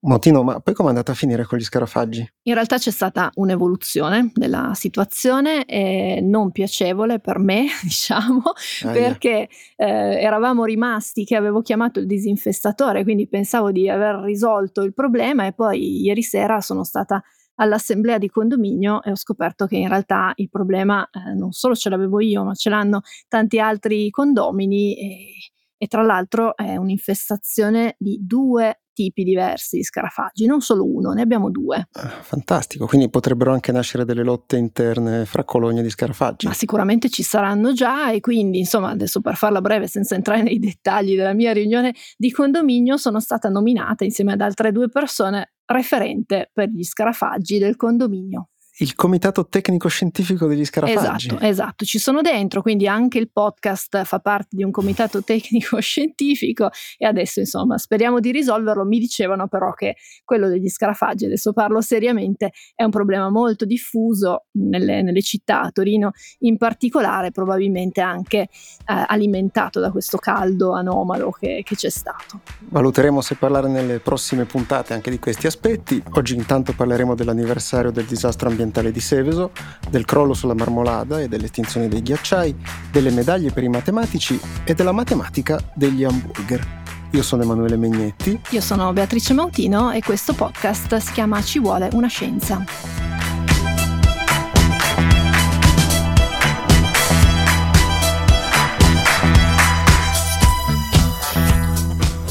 Motino, ma poi come è andata a finire con gli scarafaggi? In realtà c'è stata un'evoluzione della situazione, eh, non piacevole per me, diciamo, Ahia. perché eh, eravamo rimasti che avevo chiamato il disinfestatore, quindi pensavo di aver risolto il problema e poi ieri sera sono stata all'assemblea di condominio e ho scoperto che in realtà il problema eh, non solo ce l'avevo io, ma ce l'hanno tanti altri condomini e, e tra l'altro è un'infestazione di due tipi diversi di scarafaggi, non solo uno, ne abbiamo due. Ah, fantastico, quindi potrebbero anche nascere delle lotte interne fra colonie di scarafaggi. Ma sicuramente ci saranno già e quindi, insomma, adesso per farla breve, senza entrare nei dettagli della mia riunione di condominio, sono stata nominata insieme ad altre due persone referente per gli scarafaggi del condominio il comitato tecnico scientifico degli scarafaggi. Esatto, esatto, ci sono dentro, quindi anche il podcast fa parte di un comitato tecnico scientifico e adesso insomma speriamo di risolverlo. Mi dicevano però che quello degli scarafaggi, adesso parlo seriamente, è un problema molto diffuso nelle, nelle città, a Torino in particolare, probabilmente anche eh, alimentato da questo caldo anomalo che, che c'è stato. Valuteremo se parlare nelle prossime puntate anche di questi aspetti. Oggi intanto parleremo dell'anniversario del disastro ambientale ambientale di Seveso, del crollo sulla marmolada e dell'estinzione dei ghiacciai, delle medaglie per i matematici e della matematica degli hamburger. Io sono Emanuele Megnetti. Io sono Beatrice Mautino e questo podcast si chiama Ci vuole una scienza.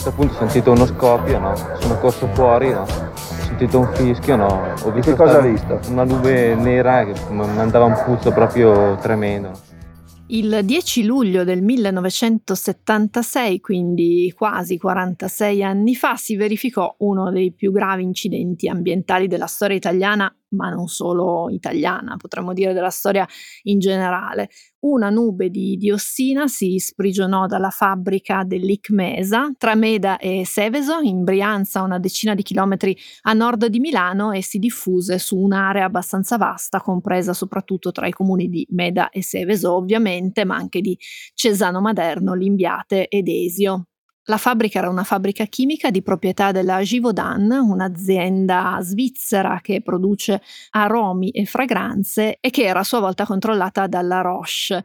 appunto ho sentito uno scoppio, no? sono corso fuori, no? Sentito un fischio, no. Ho visto che cosa hai visto? Una nube nera che mandava un puzzo proprio tremendo. Il 10 luglio del 1976, quindi quasi 46 anni fa, si verificò uno dei più gravi incidenti ambientali della storia italiana ma non solo italiana, potremmo dire della storia in generale. Una nube di diossina si sprigionò dalla fabbrica dell'Icmesa tra Meda e Seveso, in Brianza, una decina di chilometri a nord di Milano, e si diffuse su un'area abbastanza vasta, compresa soprattutto tra i comuni di Meda e Seveso, ovviamente, ma anche di Cesano Maderno, Limbiate ed Esio. La fabbrica era una fabbrica chimica di proprietà della Givaudan, un'azienda svizzera che produce aromi e fragranze e che era a sua volta controllata dalla Roche.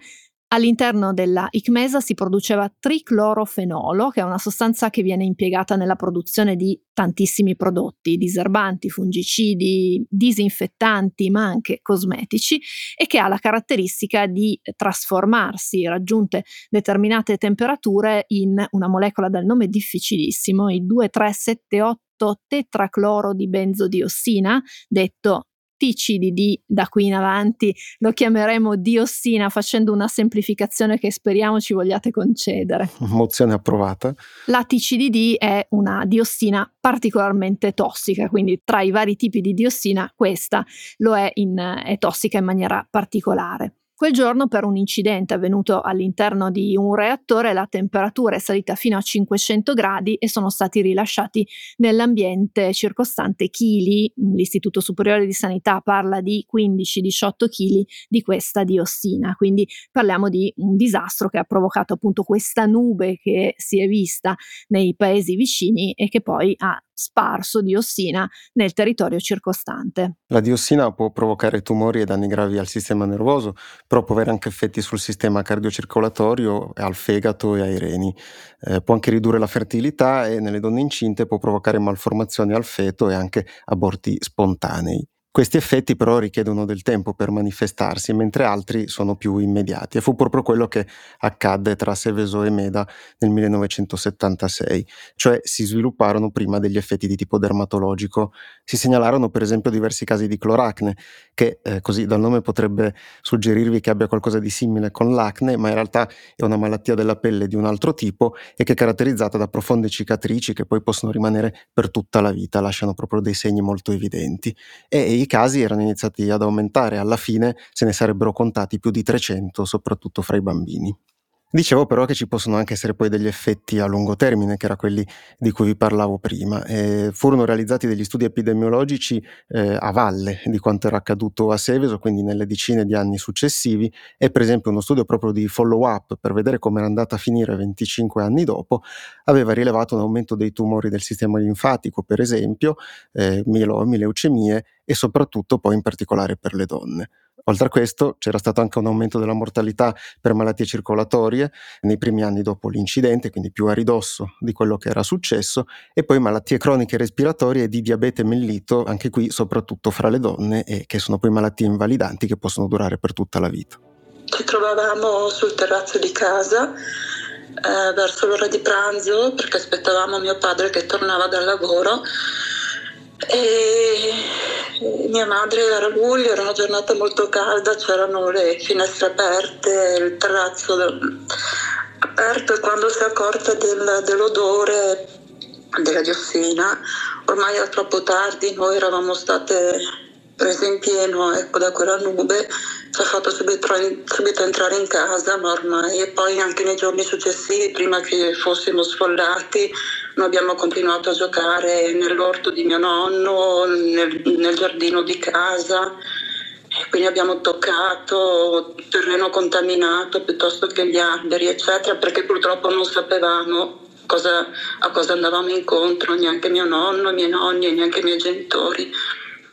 All'interno della ICMESA si produceva triclorofenolo, che è una sostanza che viene impiegata nella produzione di tantissimi prodotti, diserbanti, fungicidi, disinfettanti, ma anche cosmetici, e che ha la caratteristica di trasformarsi, raggiunte determinate temperature, in una molecola dal nome difficilissimo, il 2378 tetracloro di benzodiossina, detto TCDD da qui in avanti lo chiameremo diossina facendo una semplificazione che speriamo ci vogliate concedere. Mozione approvata. La TCDD è una diossina particolarmente tossica, quindi tra i vari tipi di diossina questa lo è, in, è tossica in maniera particolare. Quel giorno per un incidente avvenuto all'interno di un reattore la temperatura è salita fino a 500 gradi e sono stati rilasciati nell'ambiente circostante chili, l'Istituto Superiore di Sanità parla di 15-18 kg di questa diossina, quindi parliamo di un disastro che ha provocato appunto questa nube che si è vista nei paesi vicini e che poi ha sparso diossina nel territorio circostante. La diossina può provocare tumori e danni gravi al sistema nervoso, però può avere anche effetti sul sistema cardiocircolatorio, al fegato e ai reni. Eh, può anche ridurre la fertilità e nelle donne incinte può provocare malformazioni al feto e anche aborti spontanei. Questi effetti però richiedono del tempo per manifestarsi, mentre altri sono più immediati. E fu proprio quello che accadde tra Seveso e Meda nel 1976, cioè si svilupparono prima degli effetti di tipo dermatologico. Si segnalarono per esempio diversi casi di cloracne, che eh, così dal nome potrebbe suggerirvi che abbia qualcosa di simile con l'acne, ma in realtà è una malattia della pelle di un altro tipo e che è caratterizzata da profonde cicatrici che poi possono rimanere per tutta la vita, lasciano proprio dei segni molto evidenti. E i casi erano iniziati ad aumentare, alla fine se ne sarebbero contati più di 300, soprattutto fra i bambini. Dicevo però che ci possono anche essere poi degli effetti a lungo termine, che era quelli di cui vi parlavo prima. Eh, furono realizzati degli studi epidemiologici eh, a valle di quanto era accaduto a Seveso, quindi nelle decine di anni successivi, e per esempio uno studio proprio di follow-up per vedere come era andata a finire 25 anni dopo, aveva rilevato un aumento dei tumori del sistema linfatico, per esempio, eh, mielomi, leucemie e soprattutto poi in particolare per le donne. Oltre a questo c'era stato anche un aumento della mortalità per malattie circolatorie nei primi anni dopo l'incidente, quindi più a ridosso di quello che era successo, e poi malattie croniche respiratorie di diabete mellito, anche qui soprattutto fra le donne, e che sono poi malattie invalidanti che possono durare per tutta la vita. Ci trovavamo sul terrazzo di casa eh, verso l'ora di pranzo perché aspettavamo mio padre che tornava dal lavoro e mia madre era luglio, era una giornata molto calda, c'erano le finestre aperte, il terrazzo aperto e quando si è accorta del, dell'odore della diossina, ormai era troppo tardi, noi eravamo state prese in pieno ecco, da quella nube, ci ha fatto subito, subito, entrare in casa, ma ormai e poi anche nei giorni successivi, prima che fossimo sfollati, noi abbiamo continuato a giocare nell'orto di mio nonno, nel, nel giardino di casa. Quindi abbiamo toccato terreno contaminato piuttosto che gli alberi, eccetera, perché purtroppo non sapevamo cosa, a cosa andavamo incontro, neanche mio nonno, i miei nonni e neanche i miei genitori.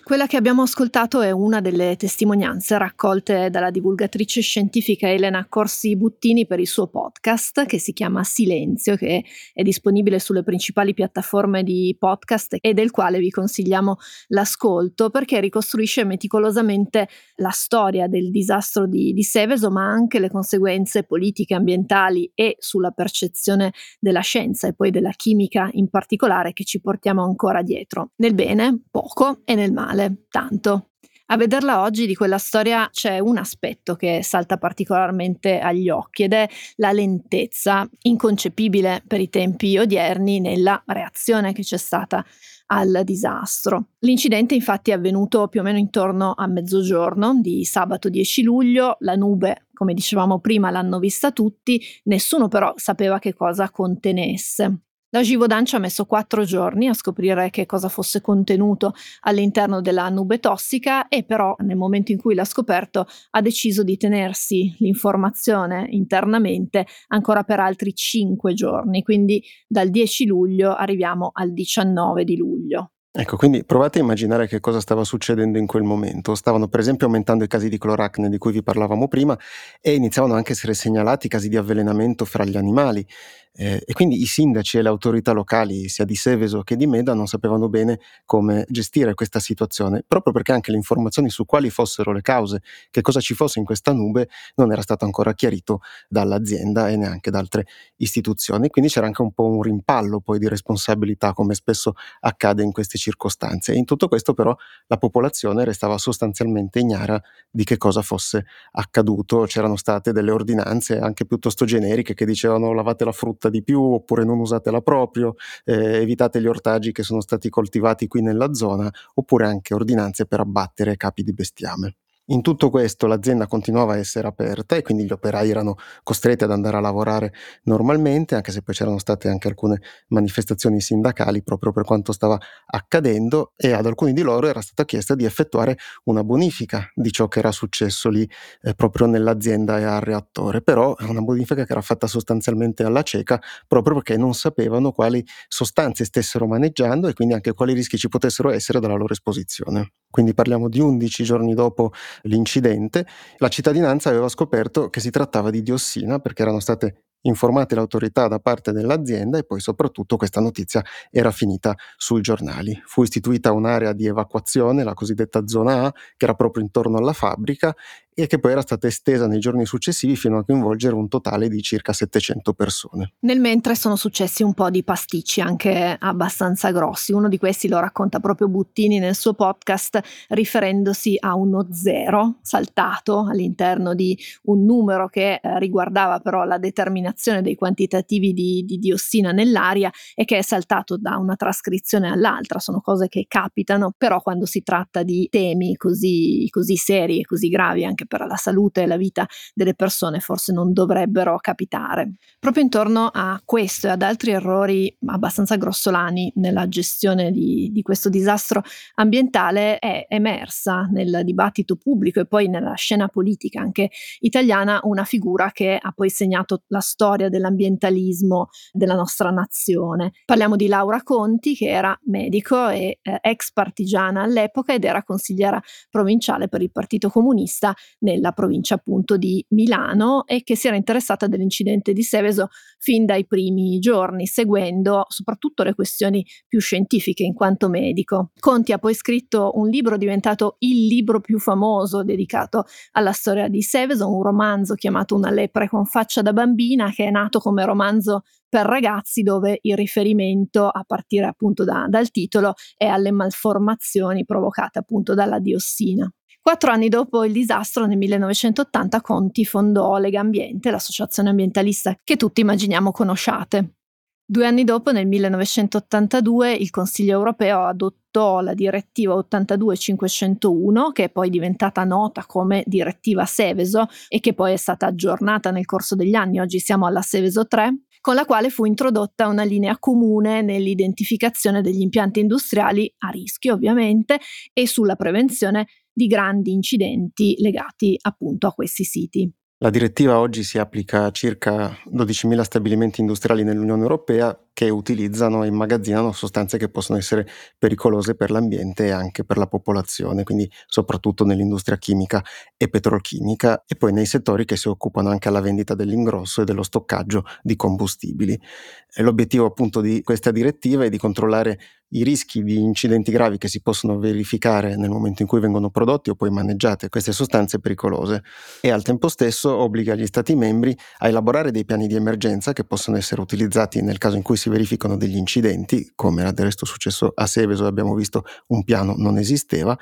Quella che abbiamo ascoltato è una delle testimonianze raccolte dalla divulgatrice scientifica Elena Corsi Buttini per il suo podcast che si chiama Silenzio, che è disponibile sulle principali piattaforme di podcast e del quale vi consigliamo l'ascolto perché ricostruisce meticolosamente la storia del disastro di, di Seveso, ma anche le conseguenze politiche, ambientali e sulla percezione della scienza e poi della chimica in particolare che ci portiamo ancora dietro. Nel bene, poco e nel male male, tanto. A vederla oggi di quella storia c'è un aspetto che salta particolarmente agli occhi ed è la lentezza, inconcepibile per i tempi odierni, nella reazione che c'è stata al disastro. L'incidente infatti è avvenuto più o meno intorno a mezzogiorno di sabato 10 luglio, la nube, come dicevamo prima, l'hanno vista tutti, nessuno però sapeva che cosa contenesse. La Givaudan ci ha messo quattro giorni a scoprire che cosa fosse contenuto all'interno della nube tossica e però nel momento in cui l'ha scoperto ha deciso di tenersi l'informazione internamente ancora per altri cinque giorni, quindi dal 10 luglio arriviamo al 19 di luglio. Ecco, quindi provate a immaginare che cosa stava succedendo in quel momento. Stavano per esempio aumentando i casi di cloracne di cui vi parlavamo prima e iniziavano anche a essere segnalati casi di avvelenamento fra gli animali. Eh, e quindi i sindaci e le autorità locali, sia di Seveso che di Meda, non sapevano bene come gestire questa situazione, proprio perché anche le informazioni su quali fossero le cause, che cosa ci fosse in questa nube, non era stato ancora chiarito dall'azienda e neanche da altre istituzioni. Quindi c'era anche un po' un rimpallo poi di responsabilità, come spesso accade in queste circostanze. E in tutto questo però la popolazione restava sostanzialmente ignara di che cosa fosse accaduto. C'erano state delle ordinanze anche piuttosto generiche che dicevano lavate la frutta di più oppure non usatela proprio, eh, evitate gli ortaggi che sono stati coltivati qui nella zona oppure anche ordinanze per abbattere capi di bestiame. In tutto questo l'azienda continuava a essere aperta e quindi gli operai erano costretti ad andare a lavorare normalmente, anche se poi c'erano state anche alcune manifestazioni sindacali proprio per quanto stava accadendo e ad alcuni di loro era stata chiesta di effettuare una bonifica di ciò che era successo lì eh, proprio nell'azienda e al reattore, però una bonifica che era fatta sostanzialmente alla cieca proprio perché non sapevano quali sostanze stessero maneggiando e quindi anche quali rischi ci potessero essere dalla loro esposizione. Quindi parliamo di 11 giorni dopo l'incidente, la cittadinanza aveva scoperto che si trattava di diossina perché erano state informate le autorità da parte dell'azienda e poi soprattutto questa notizia era finita sui giornali. Fu istituita un'area di evacuazione, la cosiddetta zona A, che era proprio intorno alla fabbrica e che poi era stata estesa nei giorni successivi fino a coinvolgere un totale di circa 700 persone. Nel mentre sono successi un po' di pasticci anche abbastanza grossi. Uno di questi lo racconta proprio Buttini nel suo podcast riferendosi a uno zero saltato all'interno di un numero che eh, riguardava però la determinazione dei quantitativi di, di diossina nell'aria e che è saltato da una trascrizione all'altra. Sono cose che capitano, però quando si tratta di temi così, così seri e così gravi anche per la salute e la vita delle persone forse non dovrebbero capitare. Proprio intorno a questo e ad altri errori abbastanza grossolani nella gestione di, di questo disastro ambientale è emersa nel dibattito pubblico e poi nella scena politica anche italiana una figura che ha poi segnato la storia dell'ambientalismo della nostra nazione. Parliamo di Laura Conti che era medico e eh, ex partigiana all'epoca ed era consigliera provinciale per il Partito Comunista nella provincia appunto di Milano e che si era interessata dell'incidente di Seveso fin dai primi giorni, seguendo soprattutto le questioni più scientifiche in quanto medico. Conti ha poi scritto un libro diventato il libro più famoso dedicato alla storia di Seveso, un romanzo chiamato Una lepre con faccia da bambina che è nato come romanzo per ragazzi dove il riferimento, a partire appunto da, dal titolo, è alle malformazioni provocate appunto dalla diossina. Quattro anni dopo il disastro, nel 1980, Conti fondò Legambiente, l'associazione ambientalista che tutti immaginiamo conosciate. Due anni dopo, nel 1982, il Consiglio europeo adottò la direttiva 82-501, che è poi diventata nota come direttiva Seveso e che poi è stata aggiornata nel corso degli anni. Oggi siamo alla Seveso 3 con la quale fu introdotta una linea comune nell'identificazione degli impianti industriali a rischio ovviamente e sulla prevenzione di grandi incidenti legati appunto a questi siti. La direttiva oggi si applica a circa 12.000 stabilimenti industriali nell'Unione Europea che utilizzano e immagazzinano sostanze che possono essere pericolose per l'ambiente e anche per la popolazione, quindi soprattutto nell'industria chimica e petrolchimica e poi nei settori che si occupano anche alla vendita dell'ingrosso e dello stoccaggio di combustibili. E l'obiettivo appunto di questa direttiva è di controllare i rischi di incidenti gravi che si possono verificare nel momento in cui vengono prodotti o poi maneggiate queste sostanze pericolose e al tempo stesso obbliga gli Stati membri a elaborare dei piani di emergenza che possono essere utilizzati nel caso in cui si verificano degli incidenti, come era del resto successo a Seveso, abbiamo visto un piano non esisteva,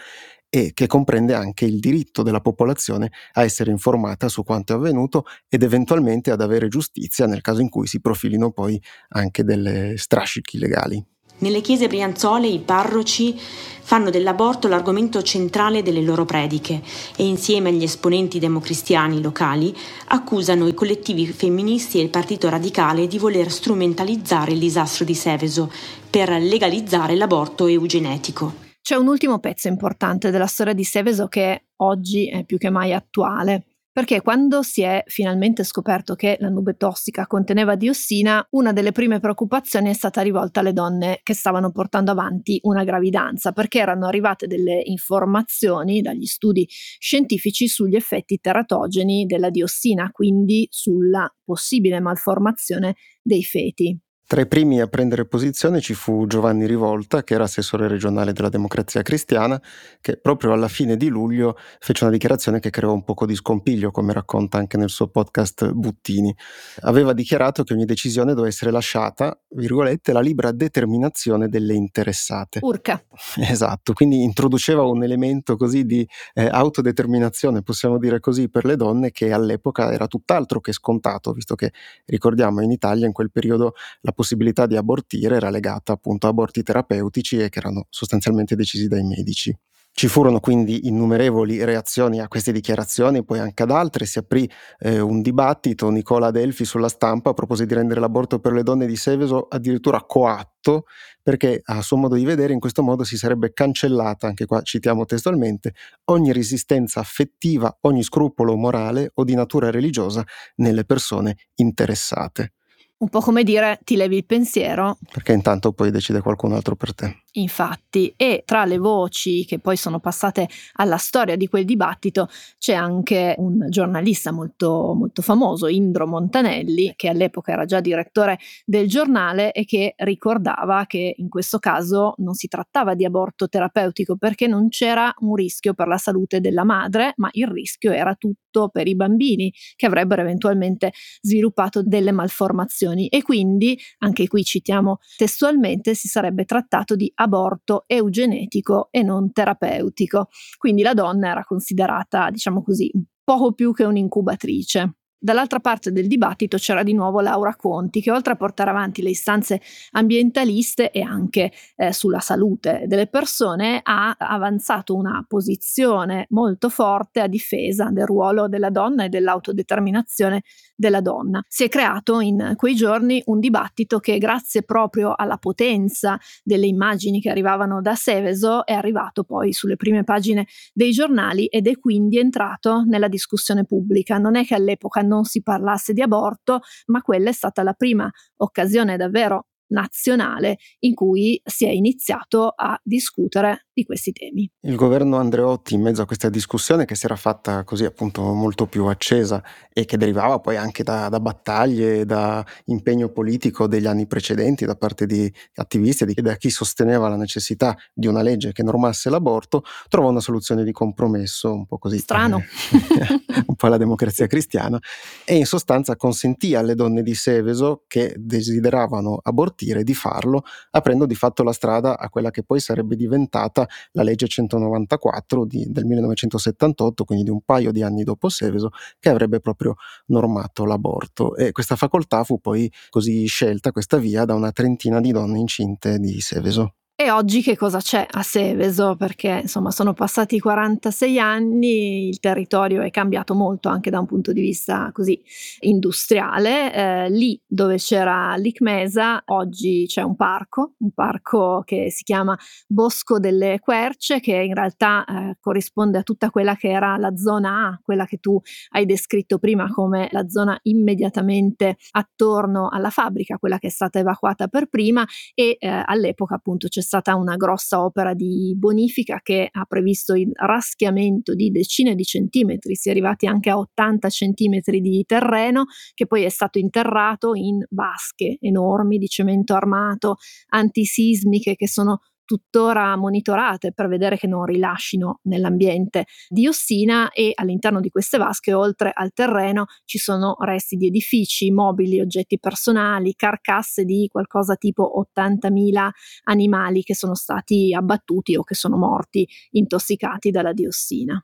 e che comprende anche il diritto della popolazione a essere informata su quanto è avvenuto ed eventualmente ad avere giustizia nel caso in cui si profilino poi anche delle strascichi legali. Nelle chiese brianzole i parroci fanno dell'aborto l'argomento centrale delle loro prediche e insieme agli esponenti democristiani locali accusano i collettivi femministi e il partito radicale di voler strumentalizzare il disastro di Seveso per legalizzare l'aborto eugenetico. C'è un ultimo pezzo importante della storia di Seveso che oggi è più che mai attuale. Perché quando si è finalmente scoperto che la nube tossica conteneva diossina, una delle prime preoccupazioni è stata rivolta alle donne che stavano portando avanti una gravidanza, perché erano arrivate delle informazioni dagli studi scientifici sugli effetti teratogeni della diossina, quindi sulla possibile malformazione dei feti. Tra i primi a prendere posizione ci fu Giovanni Rivolta, che era assessore regionale della Democrazia Cristiana, che proprio alla fine di luglio fece una dichiarazione che creò un poco di scompiglio, come racconta anche nel suo podcast Buttini. Aveva dichiarato che ogni decisione doveva essere lasciata, virgolette, la libera determinazione delle interessate. Urca. Esatto, quindi introduceva un elemento così di eh, autodeterminazione, possiamo dire così, per le donne che all'epoca era tutt'altro che scontato, visto che ricordiamo in Italia in quel periodo la possibilità di abortire era legata appunto a aborti terapeutici e che erano sostanzialmente decisi dai medici. Ci furono quindi innumerevoli reazioni a queste dichiarazioni, poi anche ad altre. Si aprì eh, un dibattito. Nicola Delfi sulla stampa propose di rendere l'aborto per le donne di Seveso addirittura coatto, perché a suo modo di vedere in questo modo si sarebbe cancellata, anche qua citiamo testualmente, ogni resistenza affettiva, ogni scrupolo morale o di natura religiosa nelle persone interessate. Un po' come dire ti levi il pensiero. Perché intanto poi decide qualcun altro per te. Infatti, e tra le voci che poi sono passate alla storia di quel dibattito c'è anche un giornalista molto, molto famoso, Indro Montanelli, che all'epoca era già direttore del giornale e che ricordava che in questo caso non si trattava di aborto terapeutico perché non c'era un rischio per la salute della madre, ma il rischio era tutto per i bambini che avrebbero eventualmente sviluppato delle malformazioni. E quindi, anche qui citiamo testualmente, si sarebbe trattato di aborto aborto eugenetico e non terapeutico. Quindi la donna era considerata, diciamo così, poco più che un'incubatrice. Dall'altra parte del dibattito c'era di nuovo Laura Conti, che oltre a portare avanti le istanze ambientaliste e anche eh, sulla salute delle persone, ha avanzato una posizione molto forte a difesa del ruolo della donna e dell'autodeterminazione della donna. Si è creato in quei giorni un dibattito che grazie proprio alla potenza delle immagini che arrivavano da Seveso è arrivato poi sulle prime pagine dei giornali ed è quindi entrato nella discussione pubblica. Non è che all'epoca non si parlasse di aborto, ma quella è stata la prima occasione davvero nazionale in cui si è iniziato a discutere di questi temi. Il governo Andreotti in mezzo a questa discussione che si era fatta così appunto molto più accesa e che derivava poi anche da, da battaglie, da impegno politico degli anni precedenti da parte di attivisti e da chi sosteneva la necessità di una legge che normasse l'aborto, trovò una soluzione di compromesso un po' così. Strano. un po' la democrazia cristiana e in sostanza consentì alle donne di Seveso che desideravano abortire di farlo, aprendo di fatto la strada a quella che poi sarebbe diventata la legge 194 di, del 1978, quindi di un paio di anni dopo Seveso, che avrebbe proprio normato l'aborto. E questa facoltà fu poi così scelta, questa via, da una trentina di donne incinte di Seveso. E oggi che cosa c'è a Seveso? Perché insomma sono passati 46 anni, il territorio è cambiato molto anche da un punto di vista così industriale. Eh, lì dove c'era l'Icmesa oggi c'è un parco, un parco che si chiama Bosco delle Querce, che in realtà eh, corrisponde a tutta quella che era la zona A, quella che tu hai descritto prima come la zona immediatamente attorno alla fabbrica, quella che è stata evacuata per prima e eh, all'epoca appunto c'è stata una grossa opera di bonifica che ha previsto il raschiamento di decine di centimetri, si è arrivati anche a 80 centimetri di terreno che poi è stato interrato in vasche enormi di cemento armato antisismiche che sono tuttora monitorate per vedere che non rilascino nell'ambiente diossina e all'interno di queste vasche, oltre al terreno, ci sono resti di edifici, mobili, oggetti personali, carcasse di qualcosa tipo 80.000 animali che sono stati abbattuti o che sono morti intossicati dalla diossina.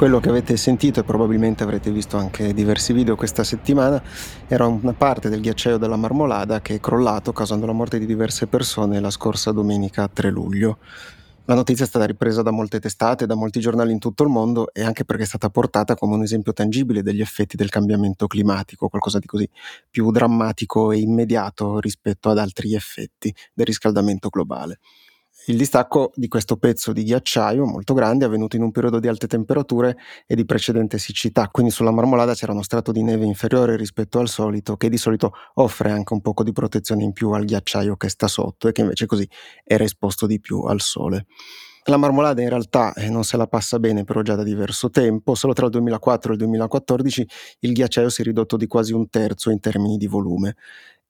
Quello che avete sentito e probabilmente avrete visto anche diversi video questa settimana era una parte del ghiacciaio della Marmolada che è crollato causando la morte di diverse persone la scorsa domenica 3 luglio. La notizia è stata ripresa da molte testate, da molti giornali in tutto il mondo e anche perché è stata portata come un esempio tangibile degli effetti del cambiamento climatico, qualcosa di così più drammatico e immediato rispetto ad altri effetti del riscaldamento globale. Il distacco di questo pezzo di ghiacciaio molto grande è avvenuto in un periodo di alte temperature e di precedente siccità, quindi sulla marmolada c'era uno strato di neve inferiore rispetto al solito, che di solito offre anche un poco di protezione in più al ghiacciaio che sta sotto e che invece così era esposto di più al sole. La marmolada in realtà eh, non se la passa bene però già da diverso tempo, solo tra il 2004 e il 2014 il ghiacciaio si è ridotto di quasi un terzo in termini di volume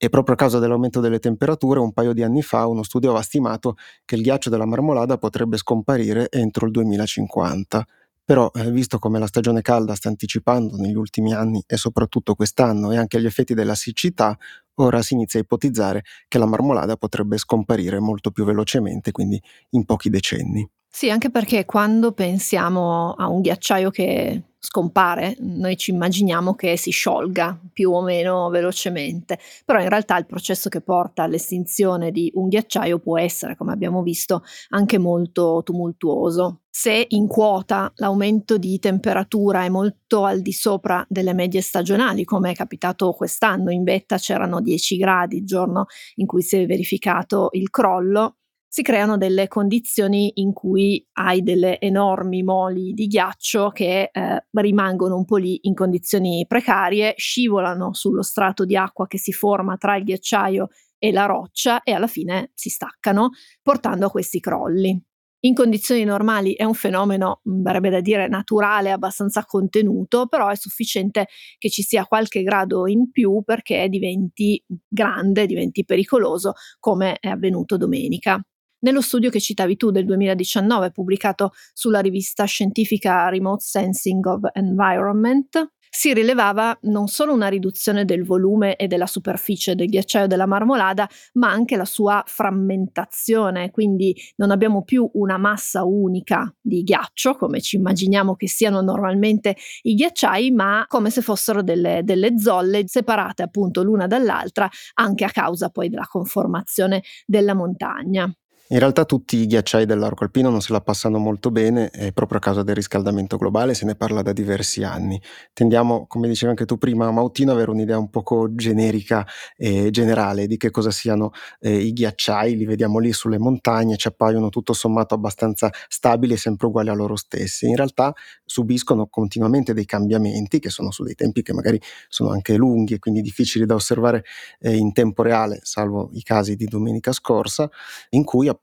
e proprio a causa dell'aumento delle temperature, un paio di anni fa uno studio aveva stimato che il ghiaccio della marmolada potrebbe scomparire entro il 2050. Però, eh, visto come la stagione calda sta anticipando negli ultimi anni e soprattutto quest'anno e anche gli effetti della siccità, ora si inizia a ipotizzare che la marmolada potrebbe scomparire molto più velocemente, quindi in pochi decenni. Sì, anche perché quando pensiamo a un ghiacciaio che scompare, noi ci immaginiamo che si sciolga più o meno velocemente, però in realtà il processo che porta all'estinzione di un ghiacciaio può essere, come abbiamo visto, anche molto tumultuoso. Se in quota l'aumento di temperatura è molto al di sopra delle medie stagionali, come è capitato quest'anno, in vetta c'erano 10 gradi il giorno in cui si è verificato il crollo, si creano delle condizioni in cui hai delle enormi moli di ghiaccio che eh, rimangono un po' lì in condizioni precarie, scivolano sullo strato di acqua che si forma tra il ghiacciaio e la roccia e alla fine si staccano, portando a questi crolli. In condizioni normali è un fenomeno, mm, verrebbe da dire, naturale, abbastanza contenuto, però è sufficiente che ci sia qualche grado in più perché diventi grande, diventi pericoloso, come è avvenuto domenica. Nello studio che citavi tu del 2019, pubblicato sulla rivista scientifica Remote Sensing of Environment, si rilevava non solo una riduzione del volume e della superficie del ghiacciaio della marmolada, ma anche la sua frammentazione, quindi non abbiamo più una massa unica di ghiaccio, come ci immaginiamo che siano normalmente i ghiacciai, ma come se fossero delle, delle zolle separate appunto l'una dall'altra, anche a causa poi della conformazione della montagna. In realtà tutti i ghiacciai dell'arco alpino non se la passano molto bene eh, proprio a causa del riscaldamento globale, se ne parla da diversi anni. Tendiamo, come dicevi anche tu prima, Mautino, avere un'idea un poco generica e generale di che cosa siano eh, i ghiacciai, li vediamo lì sulle montagne, ci appaiono tutto sommato abbastanza stabili e sempre uguali a loro stessi. In realtà subiscono continuamente dei cambiamenti che sono su dei tempi che magari sono anche lunghi e quindi difficili da osservare eh, in tempo reale, salvo i casi di domenica scorsa, in cui appunto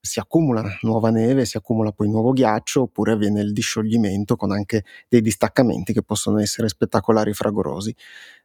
si accumula nuova neve, si accumula poi nuovo ghiaccio oppure avviene il discioglimento con anche dei distaccamenti che possono essere spettacolari e fragorosi.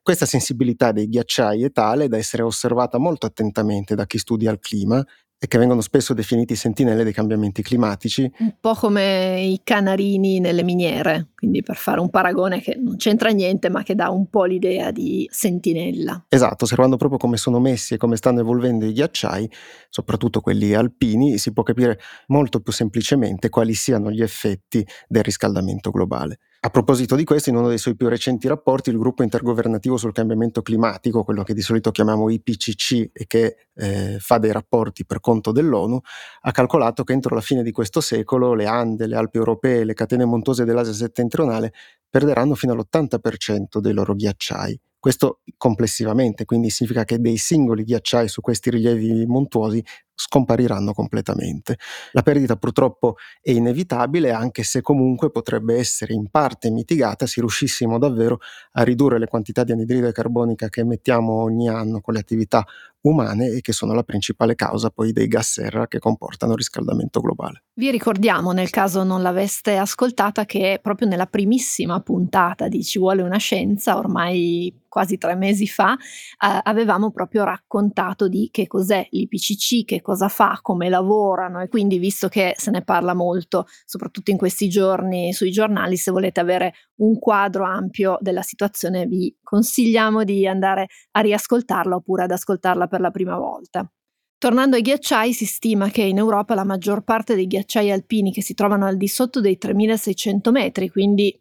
Questa sensibilità dei ghiacciai è tale da essere osservata molto attentamente da chi studia il clima e che vengono spesso definiti sentinelle dei cambiamenti climatici. Un po' come i canarini nelle miniere, quindi per fare un paragone che non c'entra niente ma che dà un po' l'idea di sentinella. Esatto, osservando proprio come sono messi e come stanno evolvendo i ghiacciai, soprattutto quelli alpini, si può capire molto più semplicemente quali siano gli effetti del riscaldamento globale. A proposito di questo, in uno dei suoi più recenti rapporti, il gruppo intergovernativo sul cambiamento climatico, quello che di solito chiamiamo IPCC e che eh, fa dei rapporti per conto dell'ONU, ha calcolato che entro la fine di questo secolo le Ande, le Alpi europee le catene montuose dell'Asia settentrionale perderanno fino all'80% dei loro ghiacciai. Questo complessivamente, quindi significa che dei singoli ghiacciai su questi rilievi montuosi scompariranno completamente. La perdita purtroppo è inevitabile, anche se comunque potrebbe essere in parte mitigata se riuscissimo davvero a ridurre le quantità di anidride carbonica che emettiamo ogni anno con le attività umane e che sono la principale causa poi dei gas serra che comportano riscaldamento globale. Vi ricordiamo, nel caso non l'aveste ascoltata, che proprio nella primissima puntata di Ci vuole una scienza, ormai quasi tre mesi fa, eh, avevamo proprio raccontato di che cos'è l'IPCC, che cosa fa, come lavorano e quindi visto che se ne parla molto, soprattutto in questi giorni sui giornali, se volete avere un quadro ampio della situazione vi consigliamo di andare a riascoltarla oppure ad ascoltarla per la prima volta. Tornando ai ghiacciai, si stima che in Europa la maggior parte dei ghiacciai alpini che si trovano al di sotto dei 3600 metri, quindi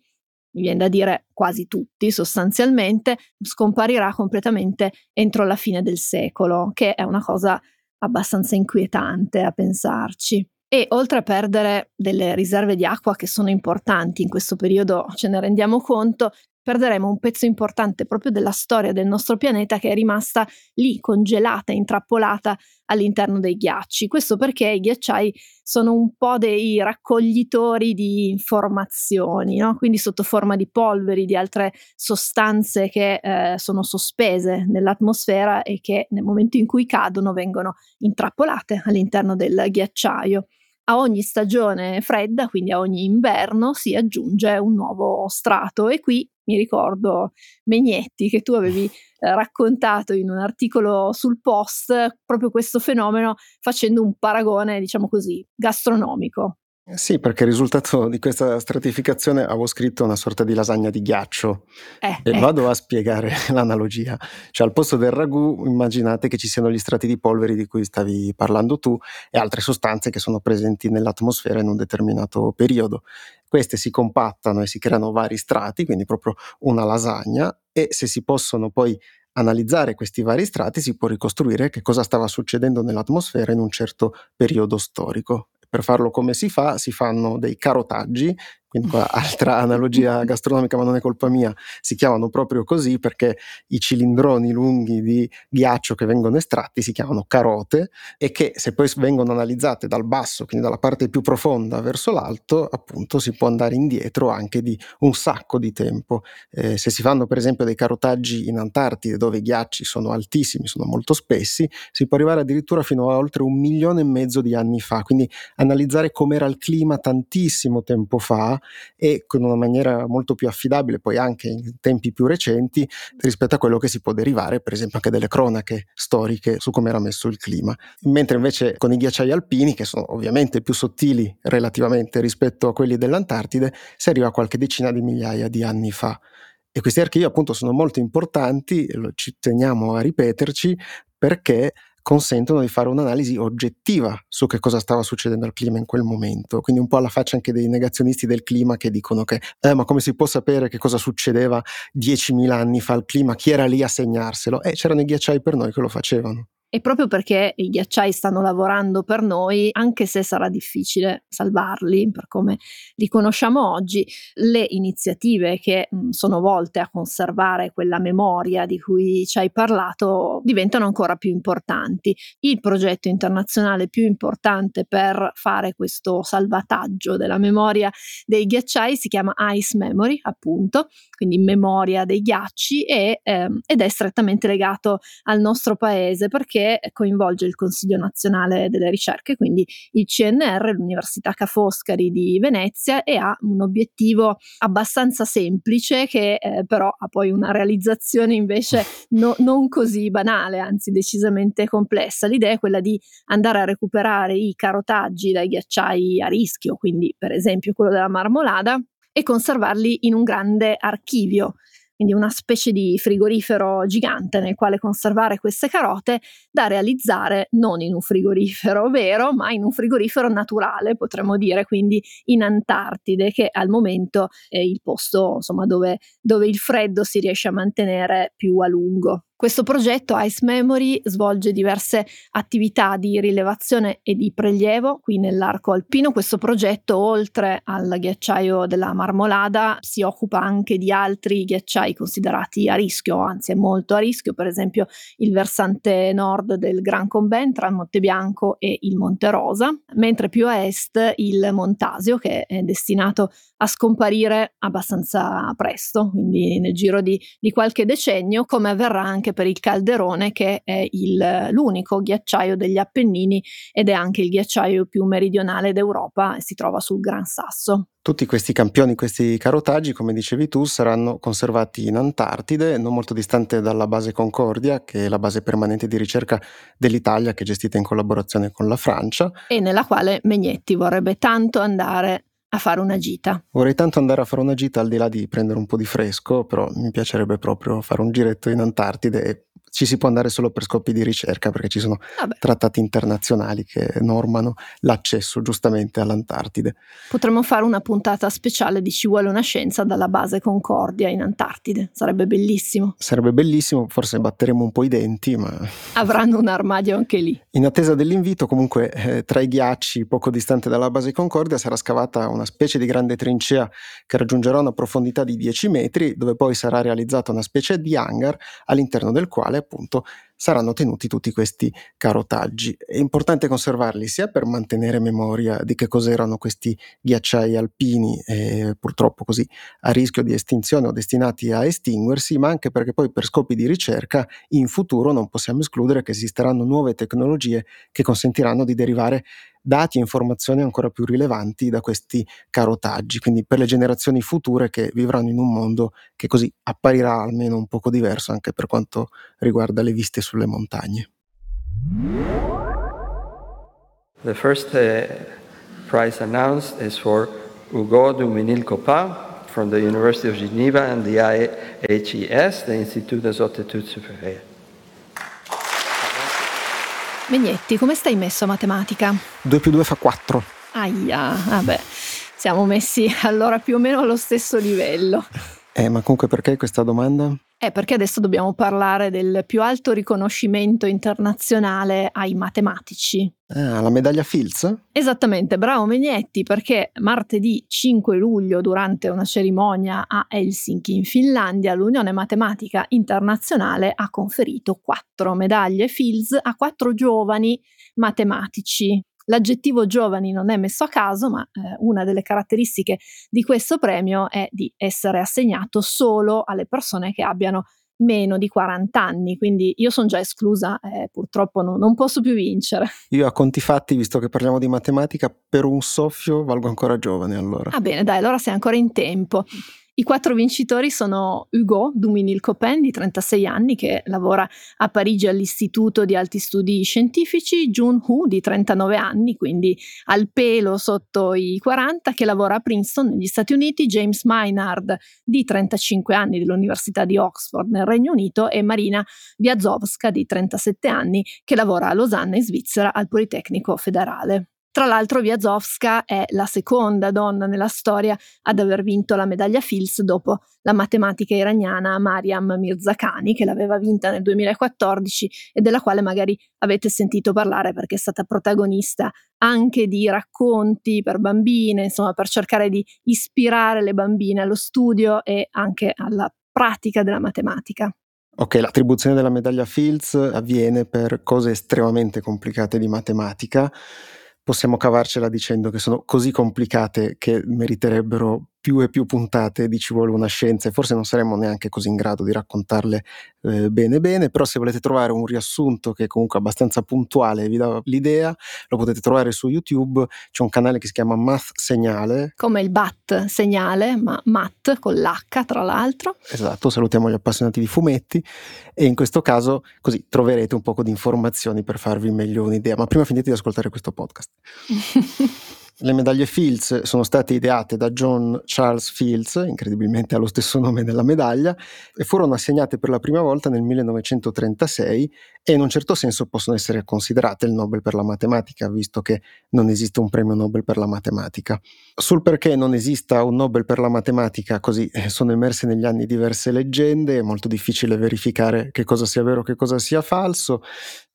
mi viene da dire quasi tutti sostanzialmente, scomparirà completamente entro la fine del secolo, che è una cosa abbastanza inquietante a pensarci. E oltre a perdere delle riserve di acqua che sono importanti in questo periodo, ce ne rendiamo conto, perderemo un pezzo importante proprio della storia del nostro pianeta che è rimasta lì congelata, intrappolata all'interno dei ghiacci. Questo perché i ghiacciai sono un po' dei raccoglitori di informazioni, no? quindi sotto forma di polveri, di altre sostanze che eh, sono sospese nell'atmosfera e che nel momento in cui cadono vengono intrappolate all'interno del ghiacciaio a ogni stagione fredda, quindi a ogni inverno, si aggiunge un nuovo strato e qui mi ricordo Megnetti che tu avevi eh, raccontato in un articolo sul post proprio questo fenomeno facendo un paragone, diciamo così, gastronomico. Sì, perché il risultato di questa stratificazione avevo scritto una sorta di lasagna di ghiaccio eh, e ecco. vado a spiegare l'analogia. Cioè al posto del ragù immaginate che ci siano gli strati di polveri di cui stavi parlando tu e altre sostanze che sono presenti nell'atmosfera in un determinato periodo. Queste si compattano e si creano vari strati, quindi proprio una lasagna e se si possono poi analizzare questi vari strati si può ricostruire che cosa stava succedendo nell'atmosfera in un certo periodo storico. Per farlo come si fa? Si fanno dei carotaggi quindi qua altra analogia gastronomica, ma non è colpa mia, si chiamano proprio così perché i cilindroni lunghi di ghiaccio che vengono estratti si chiamano carote e che se poi vengono analizzate dal basso, quindi dalla parte più profonda verso l'alto, appunto si può andare indietro anche di un sacco di tempo. Eh, se si fanno per esempio dei carotaggi in Antartide dove i ghiacci sono altissimi, sono molto spessi, si può arrivare addirittura fino a oltre un milione e mezzo di anni fa, quindi analizzare com'era il clima tantissimo tempo fa e con una maniera molto più affidabile poi anche in tempi più recenti rispetto a quello che si può derivare per esempio anche dalle cronache storiche su come era messo il clima. Mentre invece con i ghiacciai alpini, che sono ovviamente più sottili relativamente rispetto a quelli dell'Antartide, si arriva a qualche decina di migliaia di anni fa. E questi archivi appunto sono molto importanti, ci teniamo a ripeterci, perché consentono di fare un'analisi oggettiva su che cosa stava succedendo al clima in quel momento. Quindi un po' alla faccia anche dei negazionisti del clima che dicono che eh, ma come si può sapere che cosa succedeva 10.000 anni fa al clima? Chi era lì a segnarselo? Eh, c'erano i ghiacciai per noi che lo facevano. E proprio perché i ghiacciai stanno lavorando per noi, anche se sarà difficile salvarli per come li conosciamo oggi, le iniziative che sono volte a conservare quella memoria di cui ci hai parlato diventano ancora più importanti. Il progetto internazionale più importante per fare questo salvataggio della memoria dei ghiacciai si chiama Ice Memory, appunto, quindi memoria dei ghiacci e, ehm, ed è strettamente legato al nostro paese perché che coinvolge il Consiglio nazionale delle ricerche, quindi il CNR, l'Università Ca' Foscari di Venezia e ha un obiettivo abbastanza semplice che eh, però ha poi una realizzazione invece no, non così banale, anzi decisamente complessa. L'idea è quella di andare a recuperare i carotaggi dai ghiacciai a rischio, quindi per esempio quello della marmolada, e conservarli in un grande archivio quindi una specie di frigorifero gigante nel quale conservare queste carote da realizzare non in un frigorifero vero, ma in un frigorifero naturale, potremmo dire, quindi in Antartide, che al momento è il posto insomma, dove, dove il freddo si riesce a mantenere più a lungo. Questo progetto Ice Memory svolge diverse attività di rilevazione e di prelievo qui nell'arco alpino. Questo progetto, oltre al ghiacciaio della Marmolada, si occupa anche di altri ghiacciai considerati a rischio, anzi molto a rischio, per esempio il versante nord del Gran Combin tra il Monte Bianco e il Monte Rosa, mentre più a est il Montasio che è destinato a scomparire abbastanza presto, quindi nel giro di, di qualche decennio, come avverrà anche per il Calderone, che è il, l'unico ghiacciaio degli Appennini ed è anche il ghiacciaio più meridionale d'Europa e si trova sul Gran Sasso. Tutti questi campioni, questi carotaggi, come dicevi tu, saranno conservati in Antartide, non molto distante dalla base Concordia, che è la base permanente di ricerca dell'Italia, che è gestita in collaborazione con la Francia. E nella quale Megnetti vorrebbe tanto andare a fare una gita. Vorrei tanto andare a fare una gita al di là di prendere un po' di fresco, però mi piacerebbe proprio fare un giretto in Antartide e ci si può andare solo per scopi di ricerca perché ci sono Vabbè. trattati internazionali che normano l'accesso giustamente all'Antartide. Potremmo fare una puntata speciale di Ci vuole una scienza dalla base Concordia in Antartide, sarebbe bellissimo. Sarebbe bellissimo, forse batteremo un po' i denti, ma... Avranno un armadio anche lì. In attesa dell'invito, comunque, eh, tra i ghiacci, poco distante dalla base Concordia, sarà scavata una specie di grande trincea che raggiungerà una profondità di 10 metri, dove poi sarà realizzata una specie di hangar all'interno del quale appunto saranno tenuti tutti questi carotaggi. È importante conservarli sia per mantenere memoria di che cos'erano questi ghiacciai alpini, eh, purtroppo così a rischio di estinzione o destinati a estinguersi, ma anche perché poi per scopi di ricerca in futuro non possiamo escludere che esisteranno nuove tecnologie che consentiranno di derivare dati e informazioni ancora più rilevanti da questi carotaggi, quindi per le generazioni future che vivranno in un mondo che così apparirà almeno un poco diverso anche per quanto riguarda le viste sulle montagne. The first uh, prize announced is for Hugo Duminil Copin from the University of Geneva and the IHES, the Institut des Hautes Études Supérieures. Megnetti, come stai messo a matematica? 2 più 2 fa 4. Aia, vabbè, siamo messi allora più o meno allo stesso livello. Eh, ma comunque perché questa domanda? Eh, perché adesso dobbiamo parlare del più alto riconoscimento internazionale ai matematici. Ah, la medaglia Fields? Esattamente, bravo Megnetti, perché martedì 5 luglio, durante una cerimonia a Helsinki in Finlandia, l'Unione Matematica Internazionale ha conferito quattro medaglie Fields a quattro giovani matematici L'aggettivo giovani non è messo a caso, ma eh, una delle caratteristiche di questo premio è di essere assegnato solo alle persone che abbiano meno di 40 anni, quindi io sono già esclusa eh, purtroppo no, non posso più vincere. Io a conti fatti, visto che parliamo di matematica, per un soffio valgo ancora giovane allora. Ah bene, dai, allora sei ancora in tempo. I quattro vincitori sono Hugo Duminil Copin di 36 anni che lavora a Parigi all'Istituto di Alti Studi Scientifici, Jun Hu di 39 anni, quindi al pelo sotto i 40, che lavora a Princeton negli Stati Uniti, James Maynard di 35 anni dell'Università di Oxford nel Regno Unito e Marina Wiazowska di 37 anni che lavora a Losanna in Svizzera al Politecnico Federale. Tra l'altro Wiazowska è la seconda donna nella storia ad aver vinto la medaglia Fields dopo la matematica iraniana Mariam Mirzakhani che l'aveva vinta nel 2014 e della quale magari avete sentito parlare perché è stata protagonista anche di racconti per bambine, insomma per cercare di ispirare le bambine allo studio e anche alla pratica della matematica. Ok, l'attribuzione della medaglia Fields avviene per cose estremamente complicate di matematica possiamo cavarcela dicendo che sono così complicate che meriterebbero più e più puntate di Ci vuole una scienza e forse non saremmo neanche così in grado di raccontarle eh, bene bene, però se volete trovare un riassunto che è comunque abbastanza puntuale e vi dà l'idea, lo potete trovare su YouTube, c'è un canale che si chiama Math Segnale. Come il BAT segnale, ma Math con l'H tra l'altro. Esatto, salutiamo gli appassionati di fumetti e in questo caso così troverete un po' di informazioni per farvi meglio un'idea, ma prima finite di ascoltare questo podcast. Le medaglie Fields sono state ideate da John Charles Fields, incredibilmente ha lo stesso nome della medaglia, e furono assegnate per la prima volta nel 1936 e in un certo senso possono essere considerate il Nobel per la matematica, visto che non esiste un premio Nobel per la matematica. Sul perché non esista un Nobel per la matematica, così eh, sono emerse negli anni diverse leggende, è molto difficile verificare che cosa sia vero e che cosa sia falso.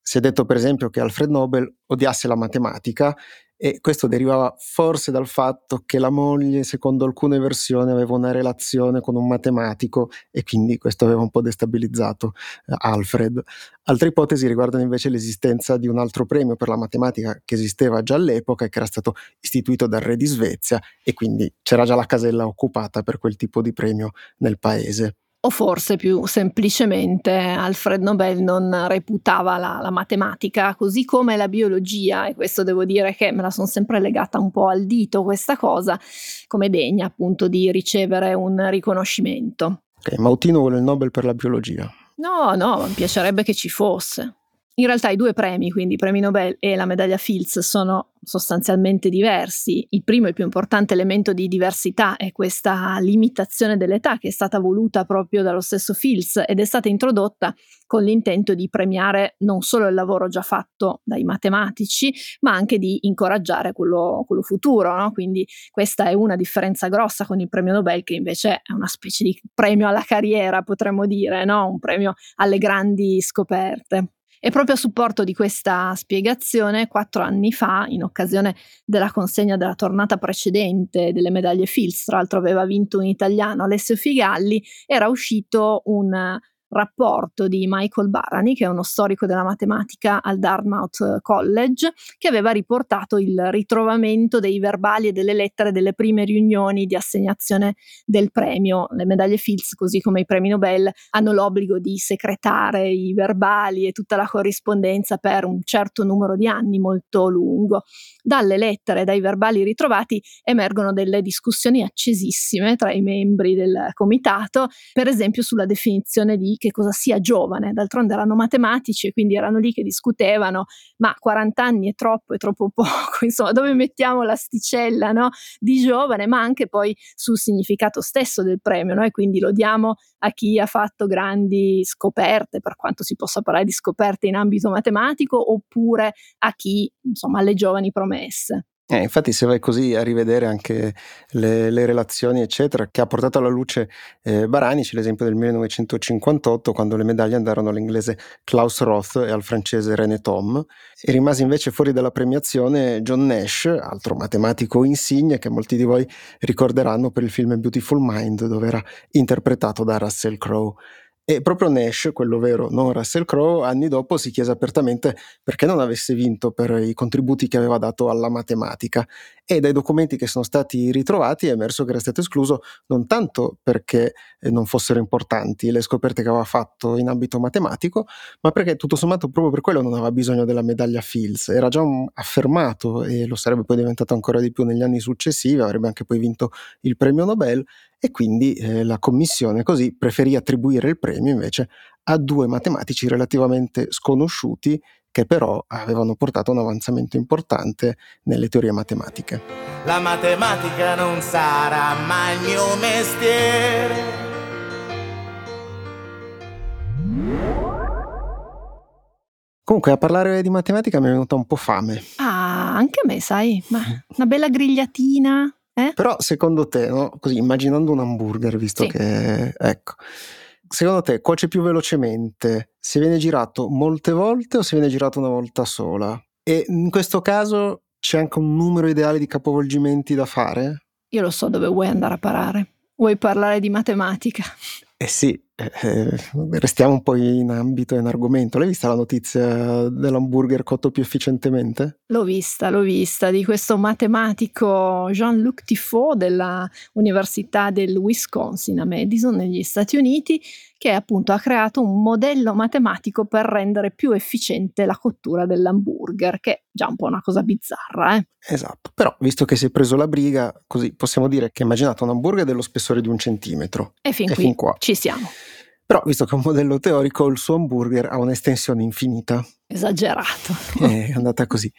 Si è detto per esempio che Alfred Nobel odiasse la matematica e questo derivava forse dal fatto che la moglie, secondo alcune versioni, aveva una relazione con un matematico e quindi questo aveva un po' destabilizzato eh, Alfred. Altre ipotesi riguardano invece l'esistenza di un altro premio per la matematica che esisteva già all'epoca e che era stato istituito dal re di Svezia e quindi c'era già la casella occupata per quel tipo di premio nel paese o forse più semplicemente Alfred Nobel non reputava la, la, matematica così come la biologia, e questo devo dire che me la sono sempre legata un po' al dito questa cosa, come degna appunto di ricevere un riconoscimento. Ok, Mautino vuole il Nobel per la biologia. No, no, mi piacerebbe che ci fosse. In realtà i due premi, quindi i premi Nobel e la medaglia Fields, sono sostanzialmente diversi. Il primo e più importante elemento di diversità è questa limitazione dell'età che è stata voluta proprio dallo stesso Fields ed è stata introdotta con l'intento di premiare non solo il lavoro già fatto dai matematici, ma anche di incoraggiare quello, quello futuro. No? Quindi questa è una differenza grossa con il premio Nobel, che invece è una specie di premio alla carriera, potremmo dire, no? un premio alle grandi scoperte. E proprio a supporto di questa spiegazione, quattro anni fa, in occasione della consegna della tornata precedente delle medaglie Fields, tra l'altro aveva vinto un italiano, Alessio Figalli, era uscito un rapporto di Michael Barani, che è uno storico della matematica al Dartmouth College, che aveva riportato il ritrovamento dei verbali e delle lettere delle prime riunioni di assegnazione del premio. Le medaglie Fields, così come i premi Nobel, hanno l'obbligo di secretare i verbali e tutta la corrispondenza per un certo numero di anni molto lungo. Dalle lettere e dai verbali ritrovati emergono delle discussioni accesissime tra i membri del comitato, per esempio sulla definizione di che cosa sia giovane, d'altronde erano matematici e quindi erano lì che discutevano, ma 40 anni è troppo, è troppo poco, insomma dove mettiamo l'asticella no? di giovane, ma anche poi sul significato stesso del premio, no? e quindi lo diamo a chi ha fatto grandi scoperte, per quanto si possa parlare di scoperte in ambito matematico, oppure a chi, insomma, alle giovani promesse. Eh, infatti se vai così a rivedere anche le, le relazioni eccetera che ha portato alla luce eh, Barani c'è l'esempio del 1958 quando le medaglie andarono all'inglese Klaus Roth e al francese René Thom e rimase invece fuori dalla premiazione John Nash altro matematico insigne che molti di voi ricorderanno per il film Beautiful Mind dove era interpretato da Russell Crowe e proprio Nash, quello vero, non Russell Crowe, anni dopo si chiese apertamente perché non avesse vinto per i contributi che aveva dato alla matematica. E dai documenti che sono stati ritrovati è emerso che era stato escluso non tanto perché eh, non fossero importanti le scoperte che aveva fatto in ambito matematico, ma perché tutto sommato proprio per quello non aveva bisogno della medaglia Fields, era già affermato e lo sarebbe poi diventato ancora di più negli anni successivi, avrebbe anche poi vinto il premio Nobel e quindi eh, la commissione così preferì attribuire il premio invece a due matematici relativamente sconosciuti che però avevano portato un avanzamento importante nelle teorie matematiche. La matematica non sarà mai il mio mestiere. Comunque a parlare di matematica mi è venuta un po' fame. Ah, anche a me, sai, ma una bella grigliatina, eh? Però secondo te, no? Così immaginando un hamburger, visto Sì. che ecco. Secondo te cuoce più velocemente se viene girato molte volte o se viene girato una volta sola? E in questo caso c'è anche un numero ideale di capovolgimenti da fare? Io lo so dove vuoi andare a parare. Vuoi parlare di matematica? Eh sì, eh, eh, restiamo un po' in ambito e in argomento. L'hai vista la notizia dell'hamburger cotto più efficientemente? L'ho vista, l'ho vista, di questo matematico Jean-Luc Tifo della Università del Wisconsin a Madison negli Stati Uniti, che appunto ha creato un modello matematico per rendere più efficiente la cottura dell'hamburger, che è già un po' una cosa bizzarra, eh? Esatto, però visto che si è preso la briga, così possiamo dire che immaginate un hamburger dello spessore di un centimetro. E fin E qui fin qua. ci siamo. Però visto che è un modello teorico, il suo hamburger ha un'estensione infinita. Esagerato. è andata così.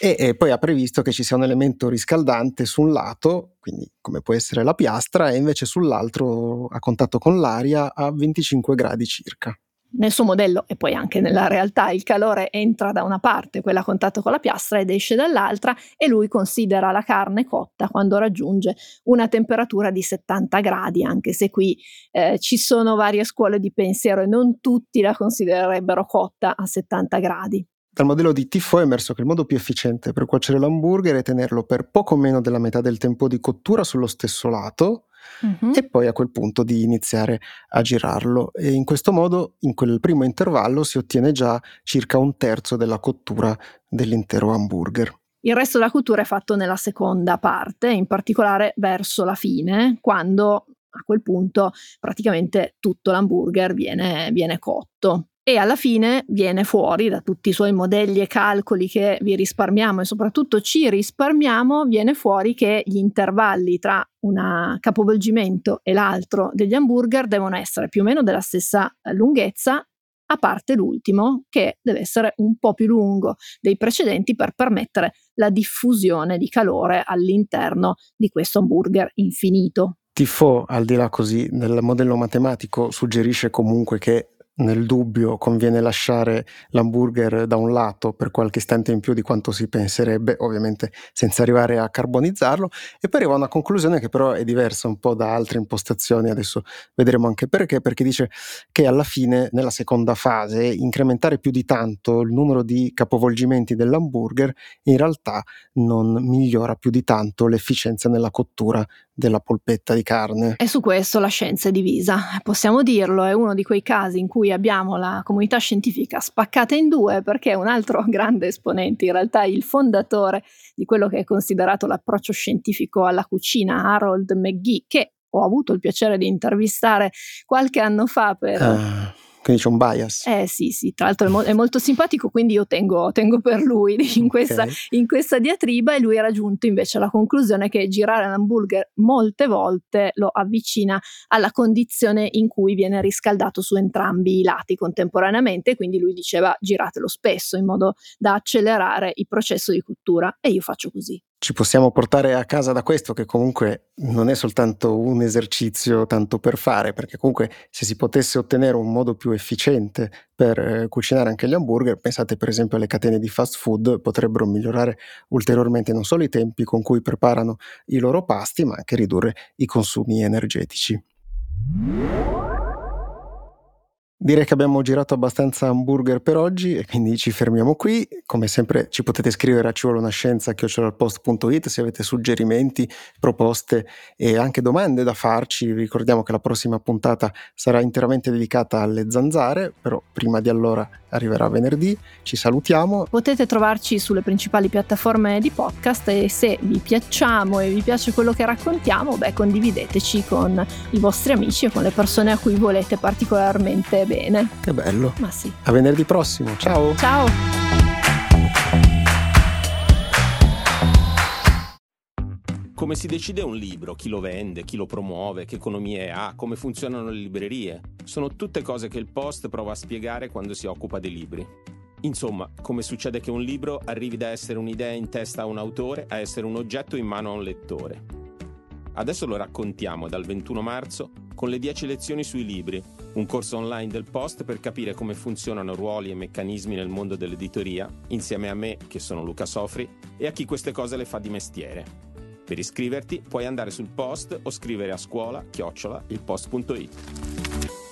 E, e poi ha previsto che ci sia un elemento riscaldante su un lato, quindi come può essere la piastra, e invece sull'altro a contatto con l'aria a 25 gradi circa. Nel suo modello e poi anche nella realtà il calore entra da una parte, quella a contatto con la piastra, ed esce dall'altra e lui considera la carne cotta quando raggiunge una temperatura di 70 gradi, anche se qui eh, ci sono varie scuole di pensiero e non tutti la considererebbero cotta a 70 gradi. Dal modello di Tifo è emerso che il modo più efficiente per cuocere l'hamburger è tenerlo per poco meno della metà del tempo di cottura sullo stesso lato Mhm. e poi a quel punto di iniziare a girarlo. E in questo modo, in quel primo intervallo, si ottiene già circa un terzo della cottura dell'intero hamburger. Il resto della cottura è fatto nella seconda parte, in particolare verso la fine, quando a quel punto praticamente tutto l'hamburger viene, viene cotto. E alla fine viene fuori da tutti i suoi modelli e calcoli che vi risparmiamo e soprattutto ci risparmiamo, viene fuori che gli intervalli tra un capovolgimento e l'altro degli hamburger devono essere più o meno della stessa eh, lunghezza a parte l'ultimo che deve essere un po' più lungo dei precedenti per permettere la diffusione di calore all'interno di questo hamburger infinito. Tifo, al di là così del modello matematico, suggerisce comunque che nel dubbio conviene lasciare l'hamburger da un lato per qualche istante in più di quanto si penserebbe, ovviamente senza arrivare a carbonizzarlo, e poi arriva a una conclusione che però è diversa un po' da altre impostazioni, adesso vedremo anche perché, perché dice che alla fine, nella seconda fase, incrementare più di tanto il numero di capovolgimenti dell'hamburger in realtà non migliora più di tanto l'efficienza nella cottura della polpetta di carne. E su questo la scienza è divisa, possiamo dirlo, è uno di quei casi in cui abbiamo la comunità scientifica spaccata in due perché un altro grande esponente, in realtà il fondatore di quello che è considerato l'approccio scientifico alla cucina, Harold McGee, che ho avuto il piacere di intervistare qualche anno fa per... Ah, quindi c'è un bias. Eh sì, sì, tra l'altro è, mo- è molto simpatico, quindi io tengo, tengo per lui in questa, Ok. in questa diatriba e lui ha raggiunto invece la conclusione che girare l'hamburger molte volte lo avvicina alla condizione in cui viene riscaldato su entrambi i lati contemporaneamente, quindi lui diceva giratelo spesso in modo da accelerare il processo di cottura e io faccio così. Ci possiamo portare a casa da questo che comunque non è soltanto un esercizio tanto per fare, perché comunque se si potesse ottenere un modo più efficiente per eh, cucinare anche gli hamburger, pensate per esempio alle catene di fast food, potrebbero migliorare ulteriormente non solo i tempi con cui preparano i loro pasti, ma anche ridurre i consumi energetici. Direi che abbiamo girato abbastanza hamburger per oggi e quindi ci fermiamo qui. Come sempre ci potete scrivere a ci se avete suggerimenti, proposte e anche domande da farci. Ricordiamo che la prossima puntata sarà interamente dedicata alle zanzare, però prima di allora arriverà venerdì. Ci salutiamo. Potete trovarci sulle principali piattaforme di podcast e se vi piacciamo e vi piace quello che raccontiamo, beh, condivideteci con i vostri amici e con le persone a cui volete particolarmente bene. Che bello. Ma sì. A venerdì prossimo. Ciao. Ciao! Come si decide un libro, chi lo vende, chi lo promuove, che economie ha, come funzionano le librerie? Sono tutte cose che il Post prova a spiegare quando si occupa dei libri. Insomma, come succede che un libro arrivi da essere un'idea in testa a un autore a essere un oggetto in mano a un lettore. Adesso lo raccontiamo dal 21 marzo con le 10 lezioni sui libri, un corso online del Post per capire come funzionano ruoli e meccanismi nel mondo dell'editoria, insieme a me, che sono Luca Sofri, e a chi queste cose le fa di mestiere. Per iscriverti puoi andare sul post o scrivere a scuola chiocciola ilpost.it.